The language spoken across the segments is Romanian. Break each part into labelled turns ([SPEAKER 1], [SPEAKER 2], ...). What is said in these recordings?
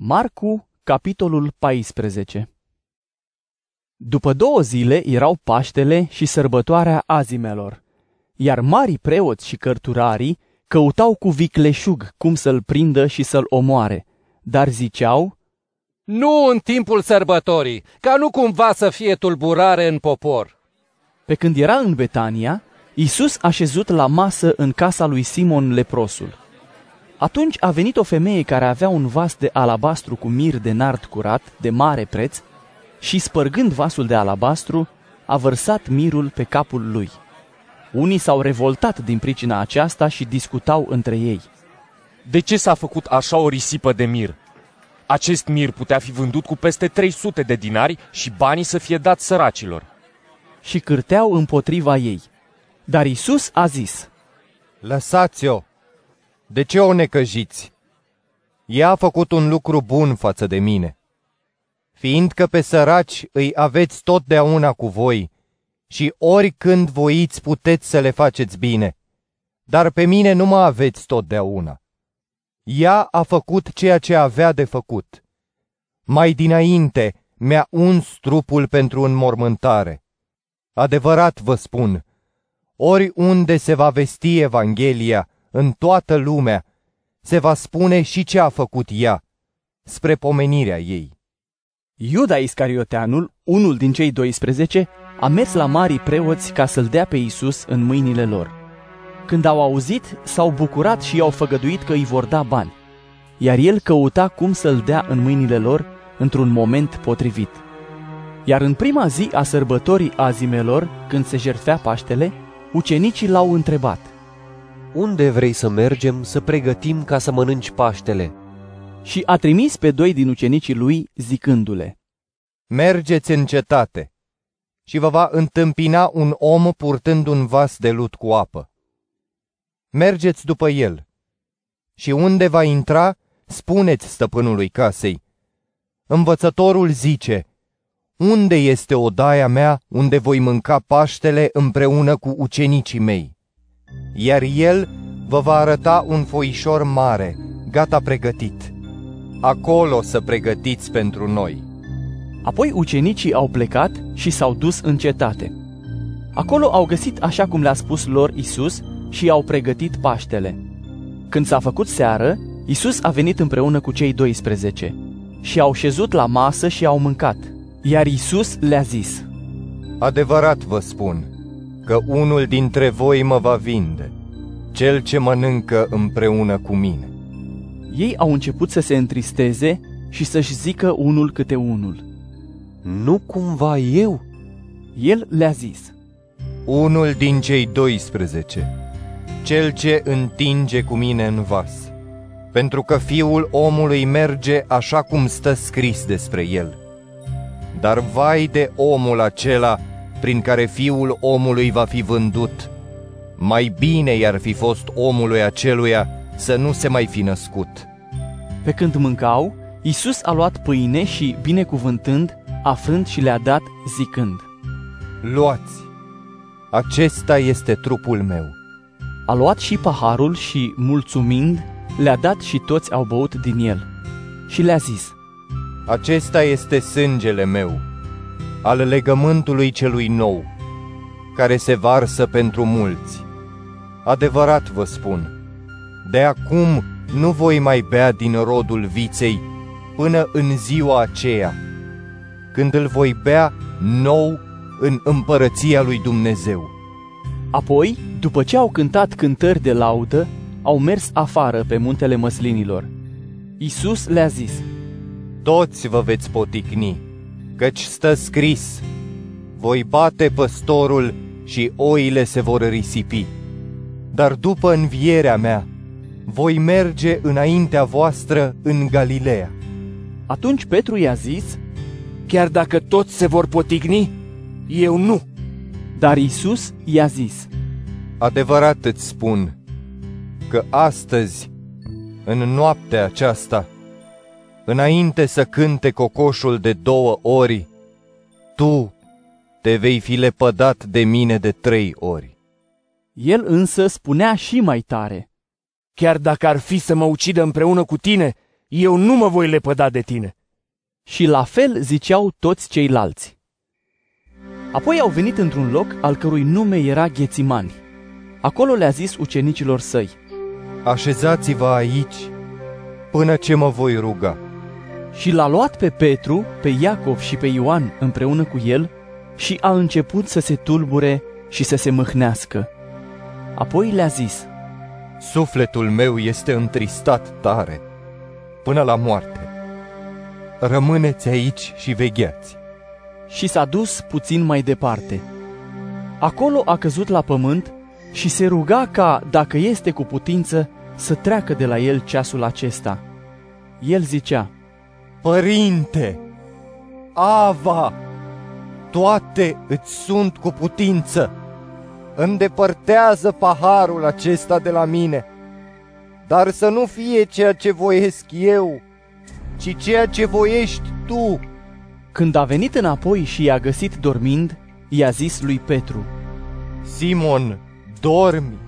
[SPEAKER 1] Marcu, capitolul 14 După două zile erau Paștele și sărbătoarea azimelor, iar mari preoți și cărturarii căutau cu vicleșug cum să-l prindă și să-l omoare, dar ziceau,
[SPEAKER 2] Nu în timpul sărbătorii, ca nu cumva să fie tulburare în popor.
[SPEAKER 1] Pe când era în Betania, Isus a șezut la masă în casa lui Simon leprosul. Atunci a venit o femeie care avea un vas de alabastru cu mir de nard curat, de mare preț, și spărgând vasul de alabastru, a vărsat mirul pe capul lui. Unii s-au revoltat din pricina aceasta și discutau între ei.
[SPEAKER 3] De ce s-a făcut așa o risipă de mir? Acest mir putea fi vândut cu peste 300 de dinari și banii să fie dați săracilor.
[SPEAKER 1] Și cârteau împotriva ei. Dar Isus a zis,
[SPEAKER 4] Lăsați-o! De ce o necăjiți? Ea a făcut un lucru bun față de mine. Fiindcă pe săraci îi aveți totdeauna cu voi și oricând voiți puteți să le faceți bine, dar pe mine nu mă aveți totdeauna. Ea a făcut ceea ce avea de făcut. Mai dinainte mi-a uns trupul pentru înmormântare. Adevărat vă spun, oriunde se va vesti Evanghelia, în toată lumea, se va spune și ce a făcut ea, spre pomenirea ei.
[SPEAKER 1] Iuda Iscarioteanul, unul din cei 12, a mers la marii preoți ca să-l dea pe Isus în mâinile lor. Când au auzit, s-au bucurat și i-au făgăduit că îi vor da bani, iar el căuta cum să-l dea în mâinile lor într-un moment potrivit. Iar în prima zi a sărbătorii azimelor, când se jertfea Paștele, ucenicii l-au întrebat –
[SPEAKER 5] unde vrei să mergem să pregătim ca să mănânci Paștele?
[SPEAKER 1] Și a trimis pe doi din ucenicii lui, zicându-le,
[SPEAKER 4] Mergeți în cetate și vă va întâmpina un om purtând un vas de lut cu apă. Mergeți după el și unde va intra, spuneți stăpânului casei. Învățătorul zice, unde este odaia mea unde voi mânca Paștele împreună cu ucenicii mei? Iar el vă va arăta un foișor mare, gata pregătit. Acolo să pregătiți pentru noi.
[SPEAKER 1] Apoi ucenicii au plecat și s-au dus în cetate. Acolo au găsit așa cum le-a spus lor Isus și au pregătit Paștele. Când s-a făcut seară, Isus a venit împreună cu cei 12 și au șezut la masă și au mâncat. Iar Isus le-a zis,
[SPEAKER 4] Adevărat vă spun, că unul dintre voi mă va vinde, cel ce mănâncă împreună cu mine.
[SPEAKER 1] Ei au început să se întristeze și să-și zică unul câte unul.
[SPEAKER 5] Nu cumva eu?
[SPEAKER 1] El le-a zis.
[SPEAKER 4] Unul din cei 12, cel ce întinge cu mine în vas, pentru că fiul omului merge așa cum stă scris despre el. Dar vai de omul acela prin care fiul omului va fi vândut. Mai bine i-ar fi fost omului aceluia să nu se mai fi născut.
[SPEAKER 1] Pe când mâncau, Isus a luat pâine și, binecuvântând, a frânt și le-a dat, zicând,
[SPEAKER 4] Luați, acesta este trupul meu.
[SPEAKER 1] A luat și paharul și, mulțumind, le-a dat și toți au băut din el. Și le-a zis,
[SPEAKER 4] Acesta este sângele meu, al legământului celui nou, care se varsă pentru mulți. Adevărat vă spun, de acum nu voi mai bea din rodul viței până în ziua aceea, când îl voi bea nou în împărăția lui Dumnezeu.
[SPEAKER 1] Apoi, după ce au cântat cântări de laudă, au mers afară pe muntele măslinilor. Isus le-a zis,
[SPEAKER 4] Toți vă veți poticni, căci stă scris, voi bate păstorul și oile se vor risipi. Dar după învierea mea, voi merge înaintea voastră în Galileea.
[SPEAKER 1] Atunci Petru i-a zis,
[SPEAKER 3] Chiar dacă toți se vor potigni, eu nu.
[SPEAKER 1] Dar Isus i-a zis,
[SPEAKER 4] Adevărat îți spun că astăzi, în noaptea aceasta, înainte să cânte cocoșul de două ori, tu te vei fi lepădat de mine de trei ori.
[SPEAKER 1] El însă spunea și mai tare,
[SPEAKER 3] Chiar dacă ar fi să mă ucidă împreună cu tine,
[SPEAKER 6] eu nu mă voi lepăda de tine.
[SPEAKER 1] Și la fel ziceau toți ceilalți. Apoi au venit într-un loc al cărui nume era Ghețimani. Acolo le-a zis ucenicilor săi,
[SPEAKER 4] Așezați-vă aici până ce mă voi ruga.
[SPEAKER 1] Și l-a luat pe Petru, pe Iacov și pe Ioan împreună cu el și a început să se tulbure și să se mâhnească. Apoi le-a zis,
[SPEAKER 4] Sufletul meu este întristat tare, până la moarte. Rămâneți aici și vegheați.
[SPEAKER 1] și s-a dus puțin mai departe. Acolo a căzut la pământ și se ruga ca, dacă este cu putință, să treacă de la el ceasul acesta. El zicea,
[SPEAKER 4] Părinte, Ava, toate îți sunt cu putință. Îndepărtează paharul acesta de la mine, dar să nu fie ceea ce voiesc eu, ci ceea ce voiești tu.
[SPEAKER 1] Când a venit înapoi și i-a găsit dormind, i-a zis lui Petru,
[SPEAKER 4] Simon, dormi.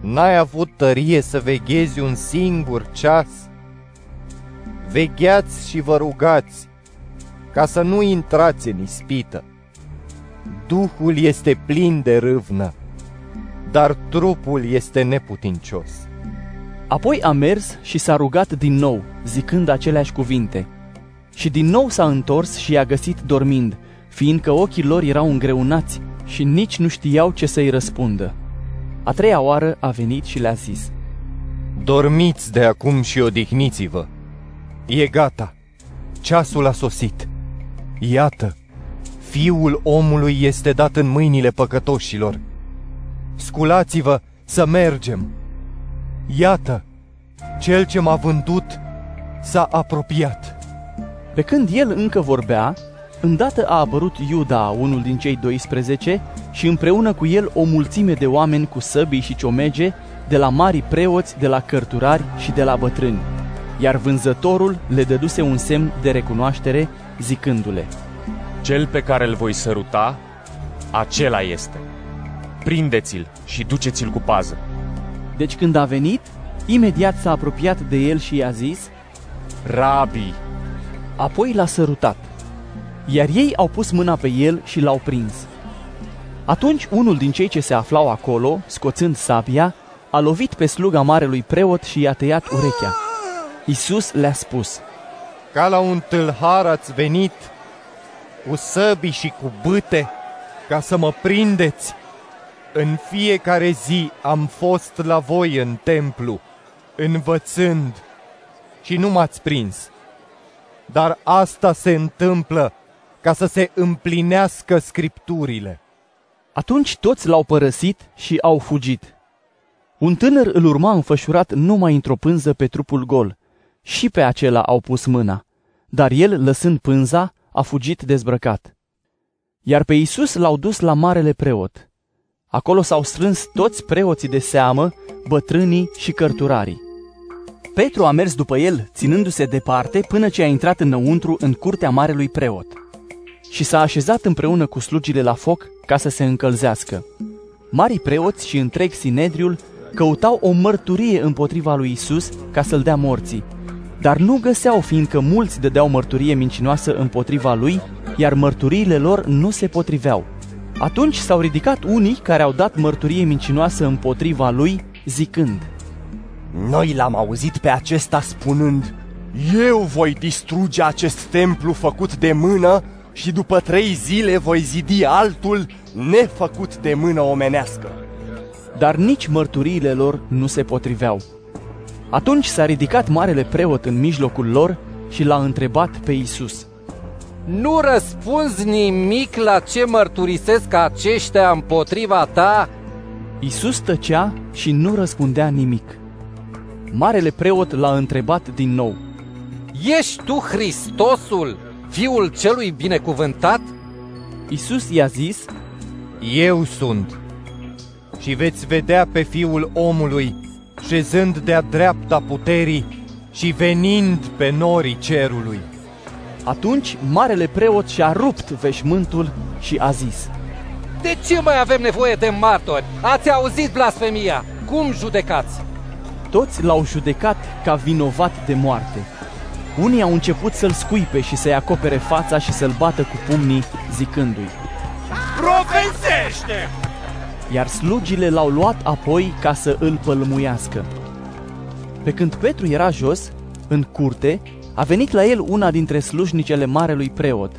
[SPEAKER 4] N-ai avut tărie să veghezi un singur ceas? Vegheați și vă rugați, ca să nu intrați în ispită. Duhul este plin de râvnă, dar trupul este neputincios.
[SPEAKER 1] Apoi a mers și s-a rugat din nou, zicând aceleași cuvinte. Și din nou s-a întors și i-a găsit dormind, fiindcă ochii lor erau îngreunați și nici nu știau ce să-i răspundă. A treia oară a venit și le-a zis,
[SPEAKER 4] Dormiți de acum și odihniți-vă. E gata, ceasul a sosit. Iată, fiul omului este dat în mâinile păcătoșilor. Sculați-vă să mergem. Iată, cel ce m-a vândut s-a apropiat.
[SPEAKER 1] Pe când el încă vorbea, îndată a apărut Iuda, unul din cei 12, și împreună cu el o mulțime de oameni cu săbii și ciomege, de la mari preoți, de la cărturari și de la bătrâni. Iar vânzătorul le dăduse un semn de recunoaștere, zicându-le,
[SPEAKER 3] Cel pe care îl voi săruta, acela este. Prindeți-l și duceți-l cu pază.
[SPEAKER 1] Deci când a venit, imediat s-a apropiat de el și i-a zis,
[SPEAKER 3] Rabi,
[SPEAKER 1] apoi l-a sărutat. Iar ei au pus mâna pe el și l-au prins. Atunci unul din cei ce se aflau acolo, scoțând sabia, a lovit pe sluga marelui preot și i-a tăiat urechea. Isus le-a spus,
[SPEAKER 4] Ca la un tâlhar ați venit cu săbii și cu bâte ca să mă prindeți. În fiecare zi am fost la voi în templu, învățând și nu m-ați prins. Dar asta se întâmplă ca să se împlinească scripturile.
[SPEAKER 1] Atunci toți l-au părăsit și au fugit. Un tânăr îl urma înfășurat numai într-o pânză pe trupul gol. Și pe acela au pus mâna. Dar el, lăsând pânza, a fugit dezbrăcat. Iar pe Isus l-au dus la marele preot. Acolo s-au strâns toți preoții de seamă, bătrânii și cărturarii. Petru a mers după el, ținându-se departe, până ce a intrat înăuntru în curtea marelui preot. Și s-a așezat împreună cu slugile la foc ca să se încălzească. Marii preoți și întreg Sinedriul căutau o mărturie împotriva lui Isus ca să-l dea morții, dar nu găseau fiindcă mulți dădeau mărturie mincinoasă împotriva lui, iar mărturiile lor nu se potriveau. Atunci s-au ridicat unii care au dat mărturie mincinoasă împotriva lui, zicând,
[SPEAKER 6] Noi l-am auzit pe acesta spunând, Eu voi distruge acest templu făcut de mână și după trei zile voi zidi altul nefăcut de mână omenească.
[SPEAKER 1] dar nici mărturiile lor nu se potriveau. Atunci s-a ridicat marele preot în mijlocul lor și l-a întrebat pe Isus.
[SPEAKER 2] Nu răspunzi nimic la ce mărturisesc aceștia împotriva ta?
[SPEAKER 1] Isus tăcea și nu răspundea nimic. Marele preot l-a întrebat din nou.
[SPEAKER 2] Ești tu Hristosul, Fiul celui binecuvântat?
[SPEAKER 1] Isus i-a zis,
[SPEAKER 4] Eu sunt. Și veți vedea pe fiul omului șezând de-a dreapta puterii și venind pe norii cerului.
[SPEAKER 1] atunci marele preot și-a rupt veșmântul și a zis,
[SPEAKER 2] De ce mai avem nevoie de martori? Ați auzit blasfemia? Cum judecați?
[SPEAKER 1] Toți l-au judecat ca vinovat de moarte. Unii au început să-l scuipe și să-i acopere fața și să-l bată cu pumnii, zicându-i.
[SPEAKER 6] Profesește!
[SPEAKER 1] Iar slugile l-au luat apoi ca să îl pălmuiască. Pe când Petru era jos, în curte, a venit la el una dintre slujnicele marelui preot.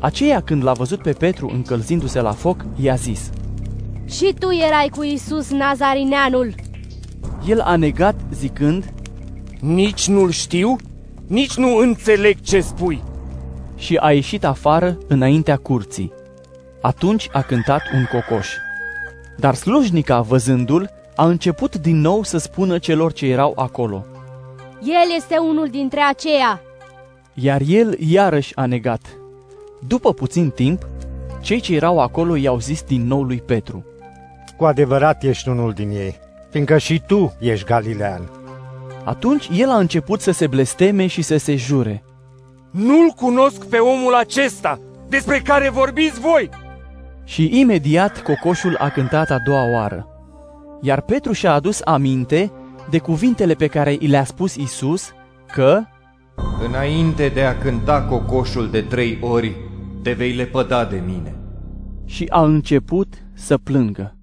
[SPEAKER 1] Aceea, când l-a văzut pe Petru încălzindu-se la foc, i-a zis.
[SPEAKER 7] Și tu erai cu Isus Nazarineanul.
[SPEAKER 1] El a negat zicând
[SPEAKER 3] Nici nu-l știu, nici nu înțeleg ce spui.
[SPEAKER 1] și a ieșit afară înaintea curții. Atunci a cântat un cocoș. Dar slujnica, văzându-l, a început din nou să spună celor ce erau acolo.
[SPEAKER 7] El este unul dintre aceia.
[SPEAKER 1] Iar el iarăși a negat. După puțin timp, cei ce erau acolo i-au zis din nou lui Petru.
[SPEAKER 8] Cu adevărat ești unul din ei, fiindcă și tu ești galilean.
[SPEAKER 1] Atunci el a început să se blesteme și să se jure.
[SPEAKER 3] Nu-l cunosc pe omul acesta, despre care vorbiți voi.
[SPEAKER 1] Și imediat cocoșul a cântat a doua oară. Iar Petru și-a adus aminte de cuvintele pe care i le-a spus Isus că
[SPEAKER 4] Înainte de a cânta cocoșul de trei ori, te vei lepăda de mine.
[SPEAKER 1] și a început să plângă.